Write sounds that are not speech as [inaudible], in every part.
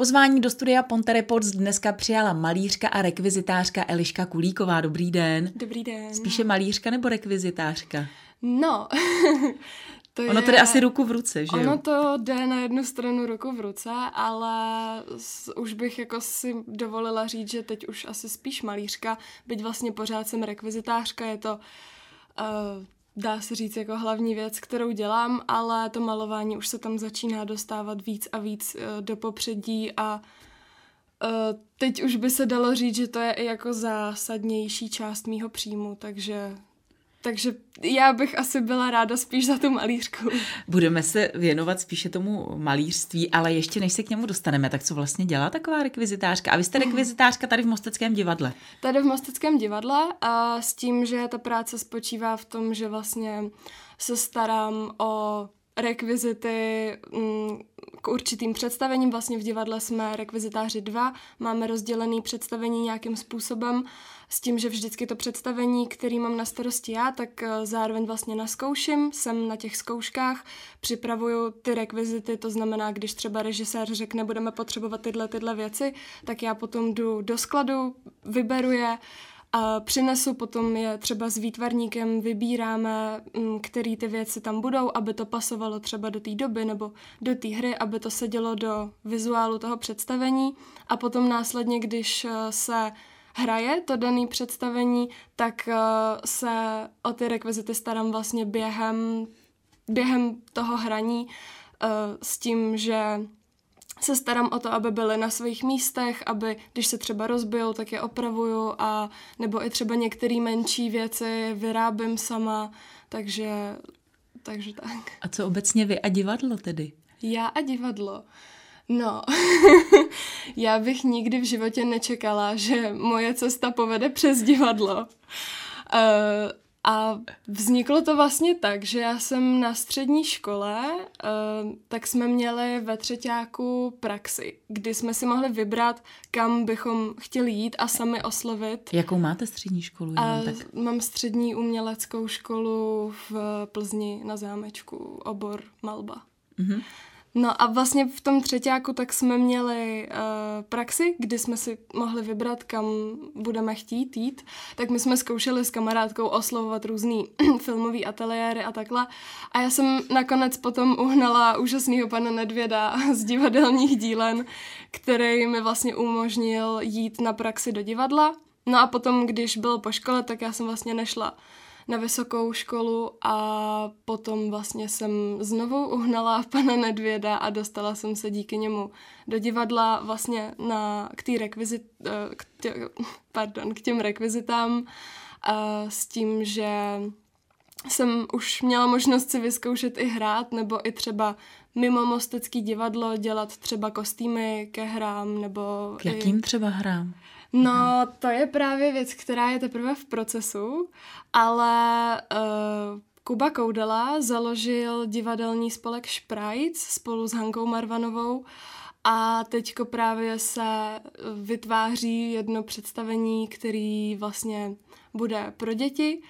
Pozvání do studia Ponte Reports dneska přijala malířka a rekvizitářka Eliška Kulíková. Dobrý den. Dobrý den. Spíše malířka nebo rekvizitářka? No, [laughs] to ono je... jde asi ruku v ruce, že Ono to jde na jednu stranu ruku v ruce, ale už bych jako si dovolila říct, že teď už asi spíš malířka, byť vlastně pořád jsem rekvizitářka, je to uh, dá se říct jako hlavní věc, kterou dělám, ale to malování už se tam začíná dostávat víc a víc uh, do popředí a uh, teď už by se dalo říct, že to je i jako zásadnější část mýho příjmu, takže takže já bych asi byla ráda spíš za tu malířku. Budeme se věnovat spíše tomu malířství, ale ještě než se k němu dostaneme, tak co vlastně dělá taková rekvizitářka? A vy jste [laughs] rekvizitářka tady v Mosteckém divadle. Tady v Mosteckém divadle a s tím, že ta práce spočívá v tom, že vlastně se starám o rekvizity mm, k určitým představením. Vlastně v divadle jsme rekvizitáři dva, máme rozdělený představení nějakým způsobem s tím, že vždycky to představení, který mám na starosti já, tak eh, zároveň vlastně naskouším, jsem na těch zkouškách, připravuju ty rekvizity, to znamená, když třeba režisér řekne, budeme potřebovat tyhle tyhle věci, tak já potom jdu do skladu, vyberu je, a přinesu potom je třeba s výtvarníkem, vybíráme, mm, který ty věci tam budou, aby to pasovalo třeba do té doby nebo do té hry, aby to sedělo do vizuálu toho představení. A potom následně, když eh, se hraje to dané představení, tak uh, se o ty rekvizity starám vlastně během, během toho hraní uh, s tím, že se starám o to, aby byly na svých místech, aby když se třeba rozbijou, tak je opravuju a nebo i třeba některé menší věci vyrábím sama, takže, takže tak. A co obecně vy a divadlo tedy? Já a divadlo. No, [laughs] já bych nikdy v životě nečekala, že moje cesta povede přes divadlo. Uh, a vzniklo to vlastně tak, že já jsem na střední škole, uh, tak jsme měli ve třetíku praxi, kdy jsme si mohli vybrat, kam bychom chtěli jít a sami oslovit. Jakou máte střední školu? A tak? Mám střední uměleckou školu v Plzni na zámečku, obor Malba. Mm-hmm. No a vlastně v tom třetíku tak jsme měli uh, praxi, kdy jsme si mohli vybrat, kam budeme chtít jít. Tak my jsme zkoušeli s kamarádkou oslovovat různý [clears throat] filmový ateliéry a takhle. A já jsem nakonec potom uhnala úžasného pana Nedvěda [laughs] z divadelních dílen, který mi vlastně umožnil jít na praxi do divadla. No a potom, když bylo po škole, tak já jsem vlastně nešla na vysokou školu a potom vlastně jsem znovu uhnala [laughs] pana Nedvěda a dostala jsem se díky němu do divadla vlastně na, k, tý rekvizit, eh, k, tě, [laughs] pardon, k těm rekvizitám a s tím, že jsem už měla možnost si vyzkoušet i hrát, nebo i třeba mimo Mostecký divadlo dělat třeba kostýmy ke hrám, nebo... K jakým i... třeba hrám? No, to je právě věc, která je teprve v procesu, ale uh, Kuba Koudela založil divadelní spolek Šprajc spolu s Hankou Marvanovou a teďko právě se vytváří jedno představení, který vlastně bude pro děti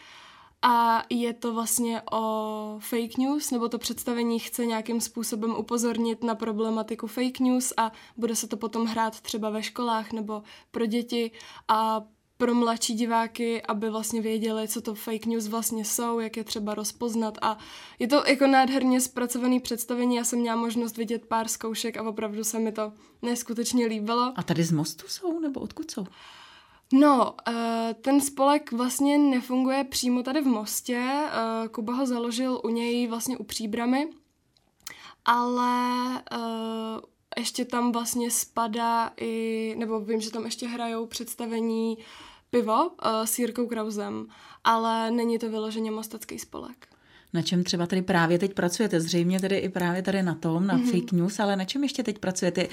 a je to vlastně o fake news, nebo to představení chce nějakým způsobem upozornit na problematiku fake news a bude se to potom hrát třeba ve školách nebo pro děti a pro mladší diváky, aby vlastně věděli, co to fake news vlastně jsou, jak je třeba rozpoznat a je to jako nádherně zpracovaný představení, já jsem měla možnost vidět pár zkoušek a opravdu se mi to neskutečně líbilo. A tady z mostu jsou, nebo odkud jsou? No, uh, ten spolek vlastně nefunguje přímo tady v Mostě. Uh, Kuba ho založil u něj vlastně u Příbramy, ale uh, ještě tam vlastně spadá i, nebo vím, že tam ještě hrajou představení pivo s Jirkou Krausem, ale není to vyloženě mostecký spolek. Na čem třeba tady právě teď pracujete? Zřejmě tedy i právě tady na tom, na mm-hmm. fake news, ale na čem ještě teď pracujete?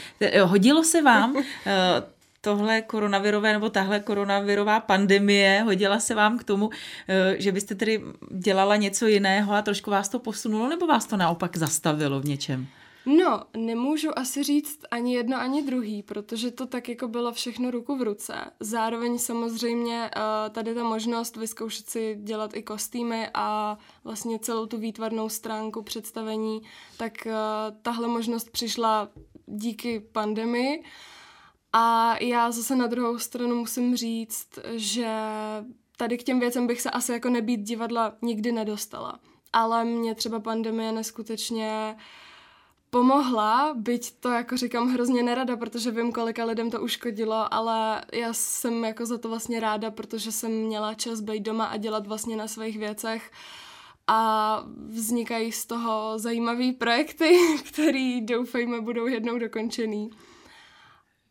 Hodilo se vám [laughs] tohle koronavirové nebo tahle koronavirová pandemie hodila se vám k tomu, eh, že byste tedy dělala něco jiného a trošku vás to posunulo, nebo vás to naopak zastavilo v něčem? No, nemůžu asi říct ani jedno, ani druhý, protože to tak jako bylo všechno ruku v ruce. Zároveň samozřejmě uh, tady ta možnost vyzkoušet si dělat i kostýmy a vlastně celou tu výtvarnou stránku představení, tak uh, tahle možnost přišla díky pandemii. A já zase na druhou stranu musím říct, že tady k těm věcem bych se asi jako nebýt divadla nikdy nedostala. Ale mě třeba pandemie neskutečně pomohla, byť to jako říkám hrozně nerada, protože vím, kolika lidem to uškodilo, ale já jsem jako za to vlastně ráda, protože jsem měla čas být doma a dělat vlastně na svých věcech a vznikají z toho zajímavé projekty, [laughs] které doufejme budou jednou dokončený.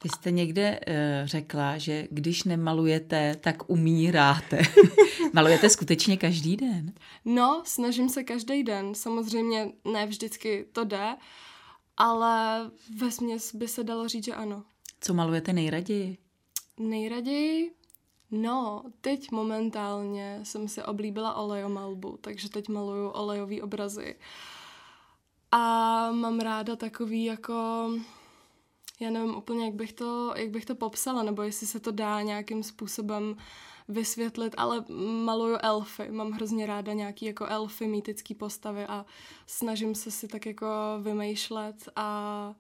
Vy jste někde uh, řekla, že když nemalujete, tak umíráte. [laughs] Malujete skutečně každý den? No, snažím se každý den. Samozřejmě ne vždycky to jde, ale ve směs by se dalo říct, že ano. Co malujete nejraději? Nejraději? No, teď momentálně jsem si oblíbila olejomalbu, takže teď maluju olejové obrazy. A mám ráda takový jako já nevím úplně, jak bych, to, jak bych to popsala, nebo jestli se to dá nějakým způsobem vysvětlit, ale maluju elfy. Mám hrozně ráda nějaký jako elfy, mýtický postavy a snažím se si tak jako vymýšlet a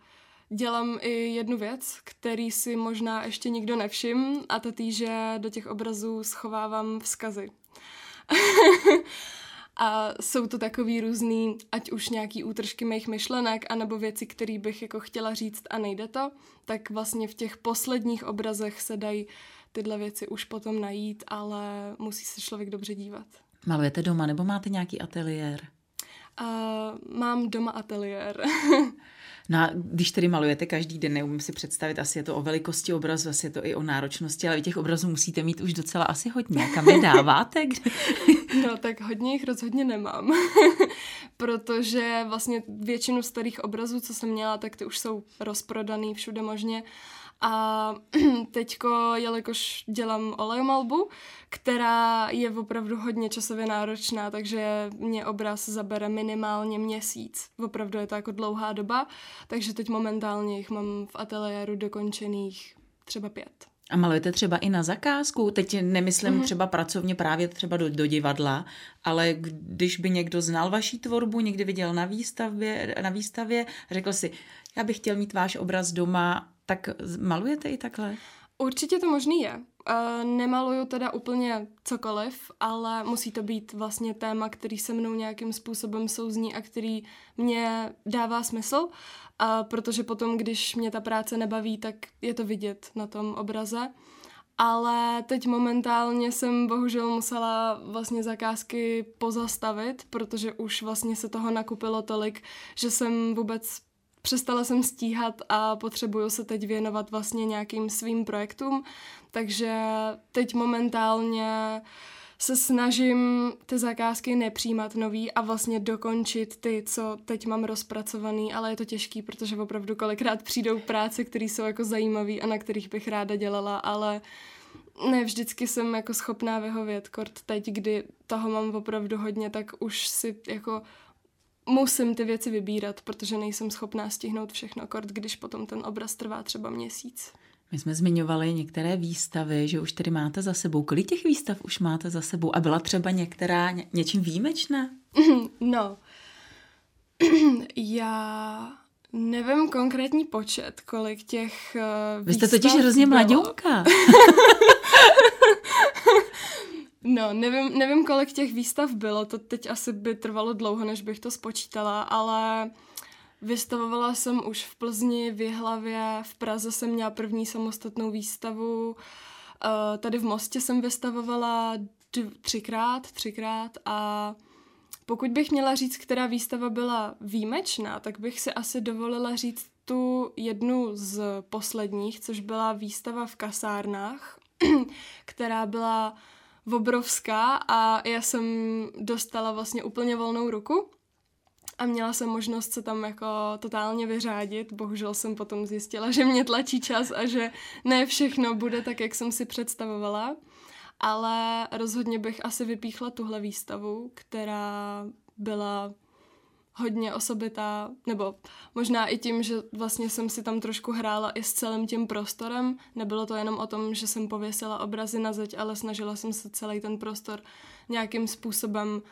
dělám i jednu věc, který si možná ještě nikdo nevšim a to tý, že do těch obrazů schovávám vzkazy. [laughs] A jsou to takový různý, ať už nějaký útržky mých myšlenek, anebo věci, které bych jako chtěla říct a nejde to, tak vlastně v těch posledních obrazech se dají tyhle věci už potom najít, ale musí se člověk dobře dívat. Malujete doma nebo máte nějaký ateliér? Uh, mám doma ateliér. [laughs] No a když tedy malujete každý den, neumím si představit, asi je to o velikosti obrazu, asi je to i o náročnosti, ale vy těch obrazů musíte mít už docela asi hodně. Kam je dáváte? [laughs] no tak hodně jich rozhodně nemám, [laughs] protože vlastně většinu starých obrazů, co jsem měla, tak ty už jsou rozprodaný všude možně a [clears throat] teďko, jelikož dělám olejomalbu, která je opravdu hodně časově náročná, takže mě obraz zabere minimálně měsíc. Opravdu je to jako dlouhá doba, takže teď momentálně jich mám v ateliéru dokončených třeba pět. A malujete třeba i na zakázku? Teď nemyslím mm-hmm. třeba pracovně právě třeba do, do divadla, ale když by někdo znal vaší tvorbu, někdy viděl na výstavě, na výstavě, řekl si, já bych chtěl mít váš obraz doma, tak malujete i takhle? Určitě to možný je. Nemaluju teda úplně cokoliv, ale musí to být vlastně téma, který se mnou nějakým způsobem souzní a který mě dává smysl, uh, protože potom, když mě ta práce nebaví, tak je to vidět na tom obraze. Ale teď momentálně jsem bohužel musela vlastně zakázky pozastavit, protože už vlastně se toho nakupilo tolik, že jsem vůbec přestala jsem stíhat a potřebuju se teď věnovat vlastně nějakým svým projektům, takže teď momentálně se snažím ty zakázky nepřijímat nový a vlastně dokončit ty, co teď mám rozpracovaný, ale je to těžký, protože opravdu kolikrát přijdou práce, které jsou jako zajímavé a na kterých bych ráda dělala, ale ne vždycky jsem jako schopná vyhovět. Kort teď, kdy toho mám opravdu hodně, tak už si jako musím ty věci vybírat, protože nejsem schopná stihnout všechno, kort, když potom ten obraz trvá třeba měsíc. My jsme zmiňovali některé výstavy, že už tedy máte za sebou. Kolik těch výstav už máte za sebou? A byla třeba některá ně, něčím výjimečná? [clears throat] No, [clears throat] já nevím konkrétní počet, kolik těch uh, Vy jste totiž hrozně mladňouka. [laughs] [laughs] No, nevím, nevím, kolik těch výstav bylo, to teď asi by trvalo dlouho, než bych to spočítala, ale vystavovala jsem už v Plzni, v Jihlavě, v Praze jsem měla první samostatnou výstavu, eh, tady v Mostě jsem vystavovala třikrát, třikrát a pokud bych měla říct, která výstava byla výjimečná, tak bych si asi dovolila říct tu jednu z posledních, což byla výstava v kasárnách, [clears throat] která byla obrovská a já jsem dostala vlastně úplně volnou ruku a měla jsem možnost se tam jako totálně vyřádit. Bohužel jsem potom zjistila, že mě tlačí čas a že ne všechno bude tak, jak jsem si představovala. Ale rozhodně bych asi vypíchla tuhle výstavu, která byla hodně osobitá, nebo možná i tím, že vlastně jsem si tam trošku hrála i s celým tím prostorem. Nebylo to jenom o tom, že jsem pověsila obrazy na zeď, ale snažila jsem se celý ten prostor nějakým způsobem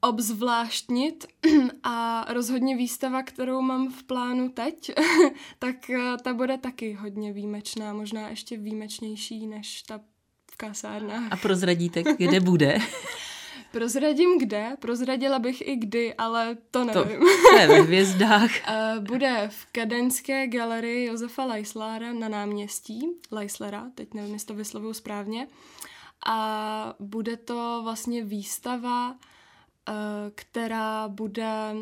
obzvláštnit [clears throat] a rozhodně výstava, kterou mám v plánu teď, [laughs] tak eh, ta bude taky hodně výjimečná, možná ještě výjimečnější než ta v kasárnách. A prozradíte, kde bude? [laughs] Prozradím kde, prozradila bych i kdy, ale to nevím. To je ve hvězdách. [laughs] Eh, bude v Kadeňské galerii Josefa Leislara na náměstí, Leislera, teď nevím, jestli to vyslovuju správně, a bude to vlastně výstava, eh, která bude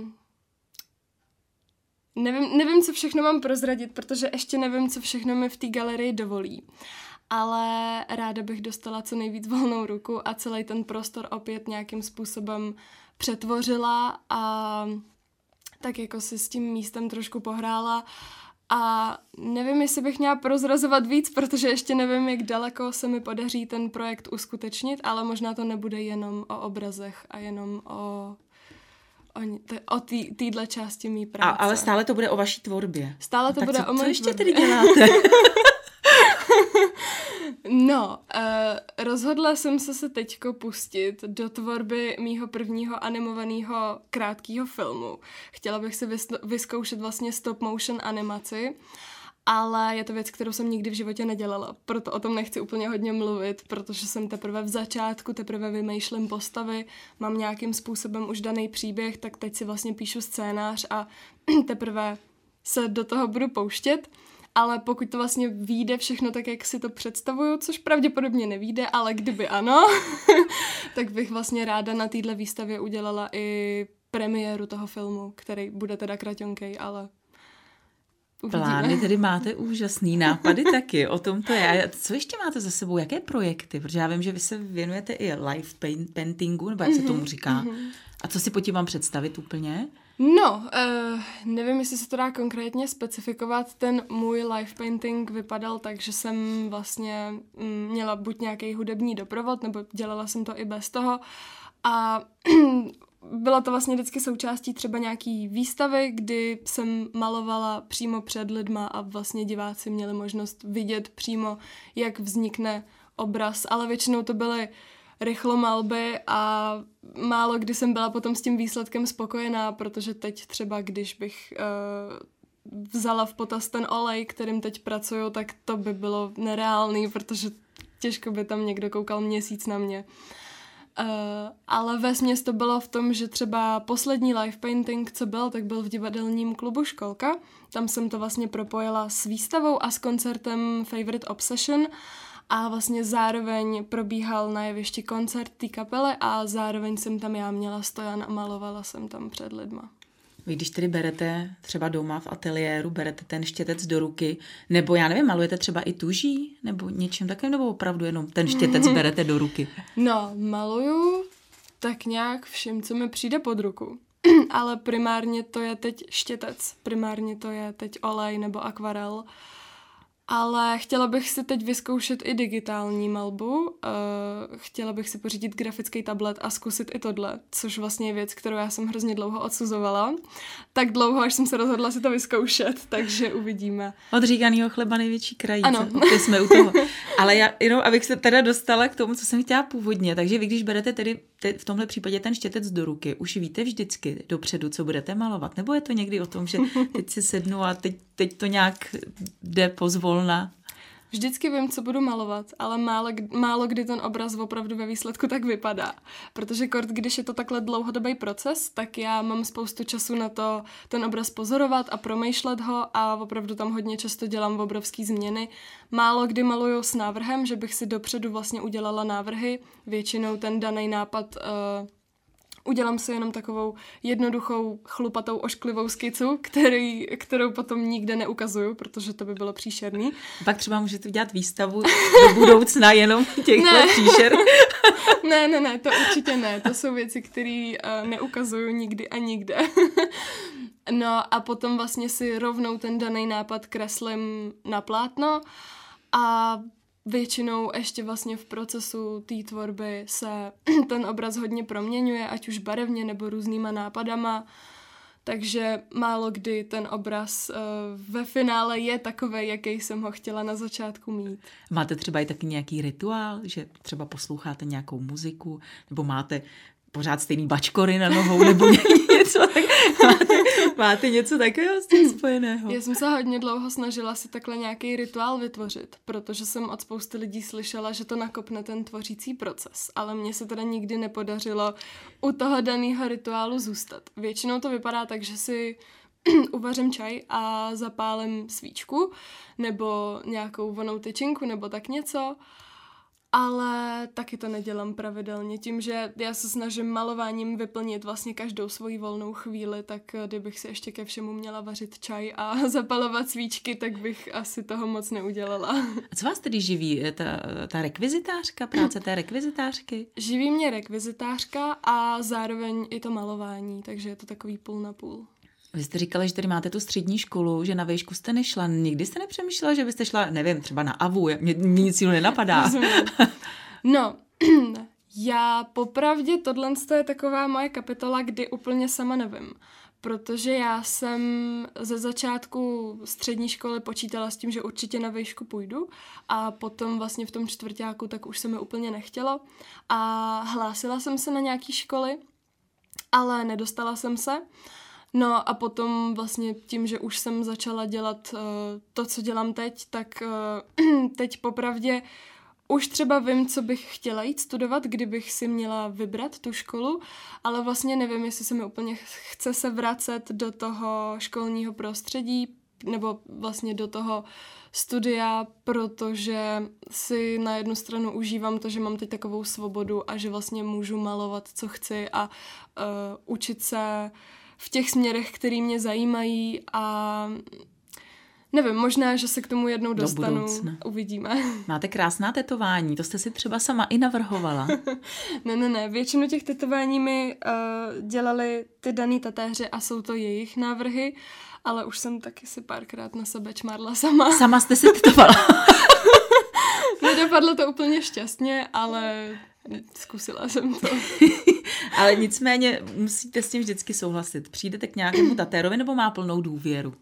Nevím, nevím, co všechno mám prozradit, protože ještě nevím, co všechno mi v té galerii dovolí ale ráda bych dostala co nejvíc volnou ruku a celý ten prostor opět nějakým způsobem přetvořila a tak jako si s tím místem trošku pohrála a nevím, jestli bych měla prozrazovat víc, protože ještě nevím, jak daleko se mi podaří ten projekt uskutečnit, ale možná to nebude jenom o obrazech a jenom o o, téhle části mý práce. A, ale stále to bude o vaší tvorbě. Stále to tak bude co, o mojí Co ještě tedy děláte? [laughs] No, uh, rozhodla jsem se se teďko pustit do tvorby mýho prvního animovaného krátkého filmu. Chtěla bych si vyzkoušet vlastně stop motion animaci, ale je to věc, kterou jsem nikdy v životě nedělala, proto o tom nechci úplně hodně mluvit, protože jsem teprve v začátku, teprve vymýšlím postavy, mám nějakým způsobem už daný příběh, tak teď si vlastně píšu scénář a [clears throat] teprve se do toho budu pouštět ale pokud to vlastně vyjde všechno tak, jak si to představuju, což pravděpodobně nevíde, ale kdyby ano, [laughs] tak bych vlastně ráda na téhle výstavě udělala i premiéru toho filmu, který bude teda kraťonkej, ale Uvidíme. Plány tedy máte úžasný nápady taky, o tom to je. A co ještě máte za sebou, jaké projekty? Protože já vím, že vy se věnujete i live paintingu, nebo jak se tomu říká. Mm-hmm. A co si po tím mám představit úplně? No, uh, nevím, jestli se to dá konkrétně specifikovat. Ten můj live painting vypadal tak, že jsem vlastně mm, měla buď nějaký hudební doprovod, nebo dělala jsem to i bez toho. A [clears throat] byla to vlastně vždycky součástí třeba nějaký výstavy, kdy jsem malovala přímo před lidma a vlastně diváci měli možnost vidět přímo, jak vznikne obraz, ale většinou to byly rychlomalby a málo kdy jsem byla potom s tím výsledkem spokojená, protože teď třeba, když bych uh, vzala v potaz ten olej, kterým teď pracuju, tak to by bylo nereálný, protože těžko by tam někdo koukal měsíc na mě. Uh, ale ve směs to bylo v tom, že třeba poslední live painting, co byl, tak byl v divadelním klubu Školka. Tam jsem to vlastně propojila s výstavou a s koncertem Favorite Obsession a vlastně zároveň probíhal na jevišti koncert té kapely a zároveň jsem tam já měla stojan a malovala jsem tam před lidma. Vy když tedy berete třeba doma v ateliéru, berete ten štětec do ruky, nebo já nevím, malujete třeba i tuží, nebo něčím takovým, nebo opravdu jenom ten štětec [laughs] berete do ruky? No, maluju tak nějak všem, co mi přijde pod ruku. [clears throat] Ale primárně to je teď štětec, primárně to je teď olej nebo akvarel. Uh, ale chtěla bych si teď vyzkoušet i digitální malbu. Uh, chtěla bych si pořídit grafický tablet a zkusit i tohle, což vlastně je věc, kterou já jsem hrozně dlouho odsuzovala. Tak dlouho, až jsem se rozhodla si to vyzkoušet, [laughs] takže uvidíme. Od říkanýho chleba největší krajice. Ano. Opět jsme u toho. [laughs] Ale já jenom, abych se teda dostala k tomu, co jsem chtěla původně. Takže vy, když berete tedy te, v tomhle případě ten štětec do ruky, už víte vždycky dopředu, co budete malovat? Nebo je to někdy o tom, že [laughs] teď si sednu a teď, teď to nějak jde pozvolna? Vždycky vím, co budu malovat, ale málo, málo kdy ten obraz opravdu ve výsledku tak vypadá. Protože kort, když je to takhle dlouhodobý proces, tak já mám spoustu času na to ten obraz pozorovat a promýšlet ho a opravdu tam hodně často dělám obrovské změny. Málo kdy maluju s návrhem, že bych si dopředu vlastně udělala návrhy. Většinou ten daný nápad uh, udělám si jenom takovou jednoduchou, chlupatou, ošklivou skicu, který, kterou potom nikde neukazuju, protože to by bylo příšerný. Pak třeba můžete udělat výstavu do budoucna jenom těchto ne. příšer. [laughs] ne, ne, ne, to určitě ne. To jsou věci, které uh, neukazuju nikdy a nikde. [laughs] no a potom vlastně si rovnou ten daný nápad kreslím na plátno a většinou ještě vlastně v procesu té tvorby se [clears throat] ten obraz hodně proměňuje, ať už barevně nebo různýma nápadama, takže málo kdy ten obraz uh, ve finále je takový, jaký jsem ho chtěla na začátku mít. Máte třeba i taky nějaký rituál, že třeba posloucháte nějakou muziku, nebo máte pořád stejný bačkory na nohou nebo [laughs] něco tak, máte, máte něco takového s tím spojeného? Já jsem se hodně dlouho snažila si takhle nějaký rituál vytvořit, protože jsem od spousty lidí slyšela, že to nakopne ten tvořící proces, ale mně se teda nikdy nepodařilo u toho daného rituálu zůstat. Většinou to vypadá tak, že si [clears throat] uvařím čaj a zapálím svíčku nebo nějakou vonou tyčinku nebo tak něco ale taky to nedělám pravidelně. Tím, že já se snažím malováním vyplnit vlastně každou svoji volnou chvíli, tak eh, kdybych si ještě ke všemu měla vařit čaj a [laughs] zapalovat svíčky, tak bych asi toho moc neudělala. [laughs] A co vás tedy živí? Ta, ta rekvizitářka, práce té rekvizitářky? Živí mě rekvizitářka a zároveň i to malování, takže je to takový půl na půl. Vy jste říkala, že tady máte tu střední školu, že na výšku jste nešla. Nikdy jste nepřemýšlela, že byste šla, nevím, třeba na AVU? Mě, mě nic jiného nenapadá. no, [clears throat] já popravdě tohle je taková moje kapitola, kdy úplně sama nevím. Protože já jsem ze začátku střední školy počítala s tím, že určitě na výšku půjdu a potom vlastně v tom čtvrtáku tak už se mi úplně nechtělo a hlásila jsem se na nějaký školy, ale nedostala jsem se. No a potom vlastně tím, že už jsem začala dělat uh, to, co dělám teď, tak uh, [clears throat] teď popravdě už třeba vím, co bych chtěla jít studovat, kdybych si měla vybrat tu školu, ale vlastně nevím, jestli se mi úplně chce se vracet do toho školního prostředí, nebo vlastně do toho studia, protože si na jednu stranu užívám to, že mám teď takovou svobodu a že vlastně můžu malovat, co chci a uh, učit se uh, v těch směrech, které mě zajímají a nevím, možná, že se k tomu jednou dostanu. Uvidíme. [laughs] Máte krásná tetování, to jste si třeba sama i navrhovala. [laughs] ne, ne, ne, většinu těch tetování mi uh, dělali ty daný tatéři a jsou to jejich návrhy, ale už jsem taky si párkrát na sebe čmarla sama. Sama jste si tetovala. [laughs] Nedopadlo to úplně šťastně, ale Zkusila jsem to. [laughs] Ale nicméně musíte s tím vždycky souhlasit. Přijdete k nějakému tatérovi nebo má plnou důvěru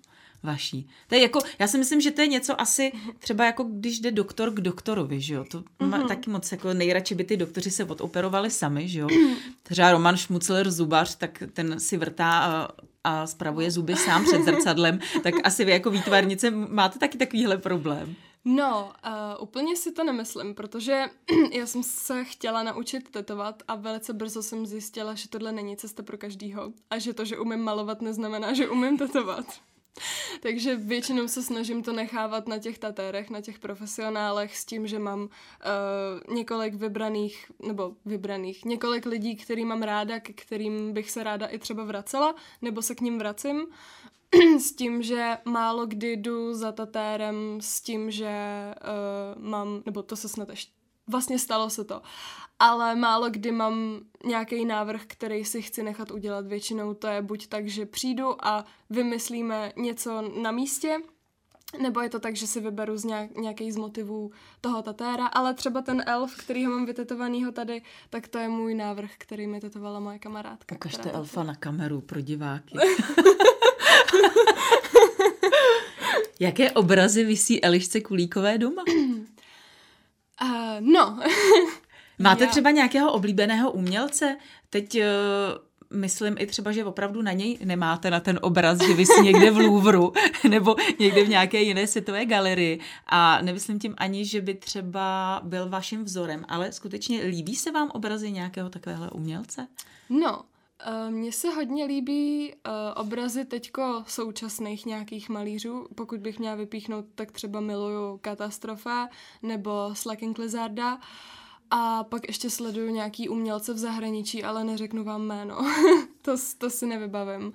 vaší. To je jako, já si myslím, že to je něco asi třeba jako když jde doktor k doktorovi, že jo. To má mm-hmm. taky moc jako nejradši by ty doktoři se odoperovali sami, že jo. Třeba Roman Šmucler zubař, tak ten si vrtá a, a spravuje zuby sám před zrcadlem, tak asi vy jako výtvarnice máte taky takovýhle problém. No, uh, úplně si to nemyslím, protože [clears throat] já jsem se chtěla naučit tetovat a velice brzo jsem zjistila, že tohle není cesta pro každýho a že to, že umím malovat, neznamená, že umím tetovat. [laughs] Takže většinou se snažím to nechávat na těch tatérech, na těch profesionálech s tím, že mám uh, několik vybraných, nebo vybraných, několik lidí, který mám ráda, k kterým bych se ráda i třeba vracela, nebo se k ním vracím. [clears throat] s tím, že málo kdy jdu za tatérem s tím, že uh, mám, nebo to se snad ještě, vlastně stalo se to, ale málo kdy mám nějaký návrh, který si chci nechat udělat. Většinou to je buď tak, že přijdu a vymyslíme něco na místě, nebo je to tak, že si vyberu z nějak, nějaký z motivů toho tatéra, ale třeba ten elf, který ho mám vytetovanýho tady, tak to je můj návrh, který mi tetovala moje kamarádka. Ukažte elfa na kameru pro diváky. [laughs] Jaké obrazy vysí Elišce Kulíkové doma? Uh, [clears throat] no. [laughs] Máte Já... třeba nějakého oblíbeného umělce? Teď uh, myslím i třeba, že opravdu na něj nemáte na ten obraz, že vysí někde v Louvru [laughs] nebo někde v nějaké jiné světové galerii. A nemyslím tím ani, že by třeba byl vaším vzorem, ale skutečně líbí se vám obrazy nějakého takového umělce? No, mně se hodně líbí uh, obrazy teďko současných nějakých malířů. Pokud bych měla vypíchnout, tak třeba miluju Katastrofa nebo Slacken Lizarda. A pak ještě sleduju nějaký umělce v zahraničí, ale neřeknu vám jméno. [laughs] to, to si nevybavím. Uh,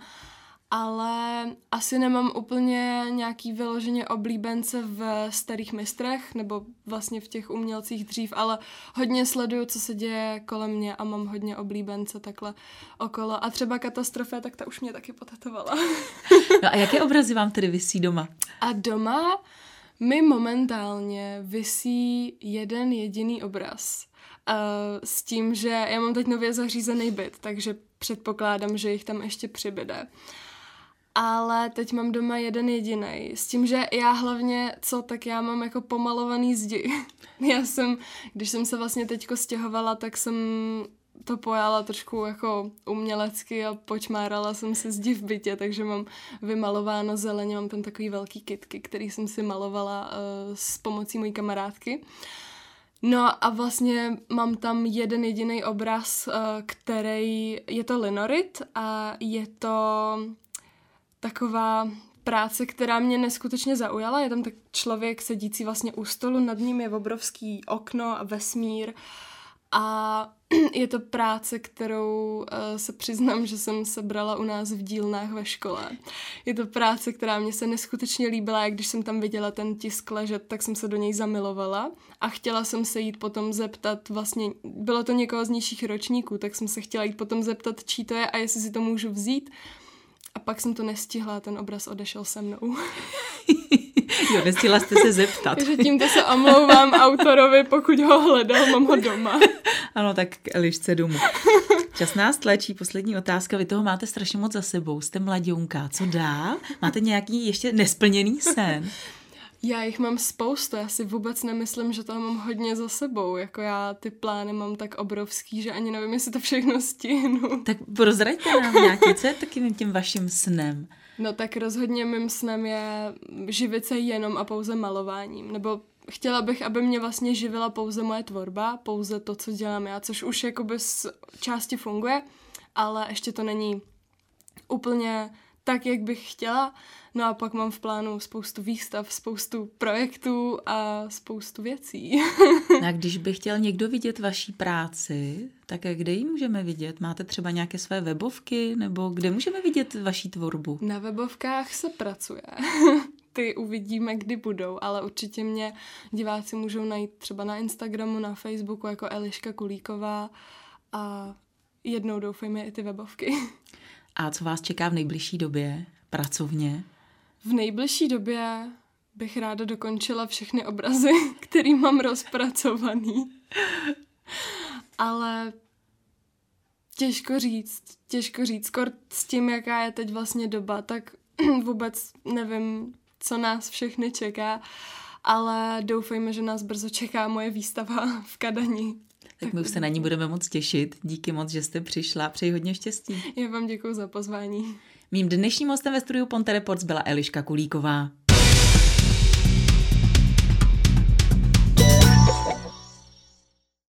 ale asi nemám úplně nějaký vyloženě oblíbence v starých mistrech, nebo vlastně v těch umělcích dřív, ale hodně sleduju, co se děje kolem mě a mám hodně oblíbence takhle okolo. A třeba katastrofe, tak ta už mě taky potetovala. [laughs] no a jaké obrazy vám tedy vysí doma? A doma mi momentálně vysí jeden jediný obraz. Uh, s tím, že já mám teď nově zařízený byt, takže předpokládám, že jich tam ještě přibyde. Uh, ale teď mám doma jeden jediný. S tím, že já hlavně, co, tak já mám jako pomalovaný zdi. [laughs] já jsem, když jsem se vlastně teďko stěhovala, tak jsem to pojala trošku jako umělecky a počmárala jsem si zdi v bytě, takže mám vymalováno zeleně, mám tam takový velký kitky, který jsem si malovala uh, s pomocí mojí kamarádky. No a vlastně mám tam jeden jediný obraz, uh, který je to linorit a je to taková práce, která mě neskutečně zaujala. Je tam tak člověk sedící vlastně u stolu, nad ním je obrovský okno a vesmír a [clears throat] je to práce, kterou uh, se přiznám, že jsem sebrala u nás v dílnách ve škole. Je to práce, která mě se neskutečně líbila, jak když jsem tam viděla ten tisk ležet, tak jsem se do něj zamilovala a chtěla jsem se jít potom zeptat, vlastně bylo to někoho z nižších ročníků, tak jsem se chtěla jít potom zeptat, čí to je a jestli si to můžu vzít. A pak jsem to nestihla, ten obraz odešel se mnou. [laughs] jo, nestihla jste se zeptat. Takže tímto se omlouvám autorovi, pokud ho hledal, mám ho doma. [laughs] ano, tak k Elišce domů. Čas nás tlačí, poslední otázka. Vy toho máte strašně moc za sebou, jste mladionka. Co dá? Máte nějaký ještě nesplněný sen? Já jich mám spoustu, já si vůbec nemyslím, že toho mám hodně za sebou. Jako já ty plány mám tak obrovský, že ani nevím, jestli to všechno stihnu. [laughs] Tak prozraďte nám nějaký, co je takým tím vaším snem? No tak rozhodně mým snem je živit se jenom a pouze malováním. Nebo chtěla bych, aby mě vlastně živila pouze moje tvorba, pouze to, co dělám já, což už jakoby z části funguje, ale ještě to není úplně tak, jak bych chtěla. No a pak mám v plánu spoustu výstav, spoustu projektů a spoustu věcí. [laughs] a když by chtěl někdo vidět vaší práci, tak kde ji můžeme vidět? Máte třeba nějaké své webovky, nebo kde můžeme vidět vaší tvorbu? Na webovkách se pracuje. [laughs] Ty uvidíme, kdy budou, ale určitě mě diváci můžou najít třeba na Instagramu, na Facebooku jako Eliška Kulíková a jednou doufejme i ty webovky. [laughs] A co vás čeká v nejbližší době pracovně? V nejbližší době bych ráda dokončila všechny obrazy, [laughs] který mám rozpracovaný. Ale těžko říct, těžko říct. Skoro s tím, jaká je teď vlastně doba, tak [clears throat] vůbec nevím, co nás všechny čeká, ale doufejme, že nás brzo čeká moje výstava [laughs] v Kadani. Tak my už se na ní budeme moc těšit. Díky moc, že jste přišla. Přeji hodně štěstí. Já vám děkuji za pozvání. Mým dnešním hostem ve studiu Ponte Reports byla Eliška Kulíková.